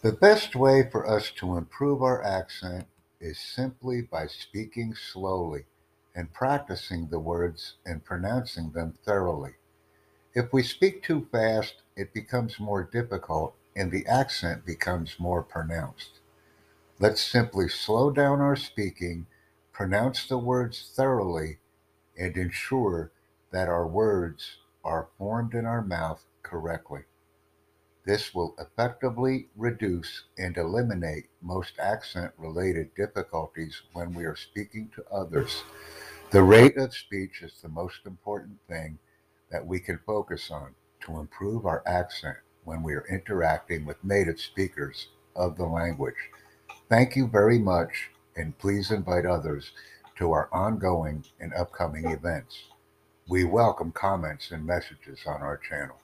The best way for us to improve our accent is simply by speaking slowly and practicing the words and pronouncing them thoroughly. If we speak too fast, it becomes more difficult and the accent becomes more pronounced. Let's simply slow down our speaking, pronounce the words thoroughly, and ensure that our words are formed in our mouth correctly. This will effectively reduce and eliminate most accent related difficulties when we are speaking to others. The rate of speech is the most important thing that we can focus on to improve our accent when we are interacting with native speakers of the language. Thank you very much, and please invite others to our ongoing and upcoming events. We welcome comments and messages on our channel.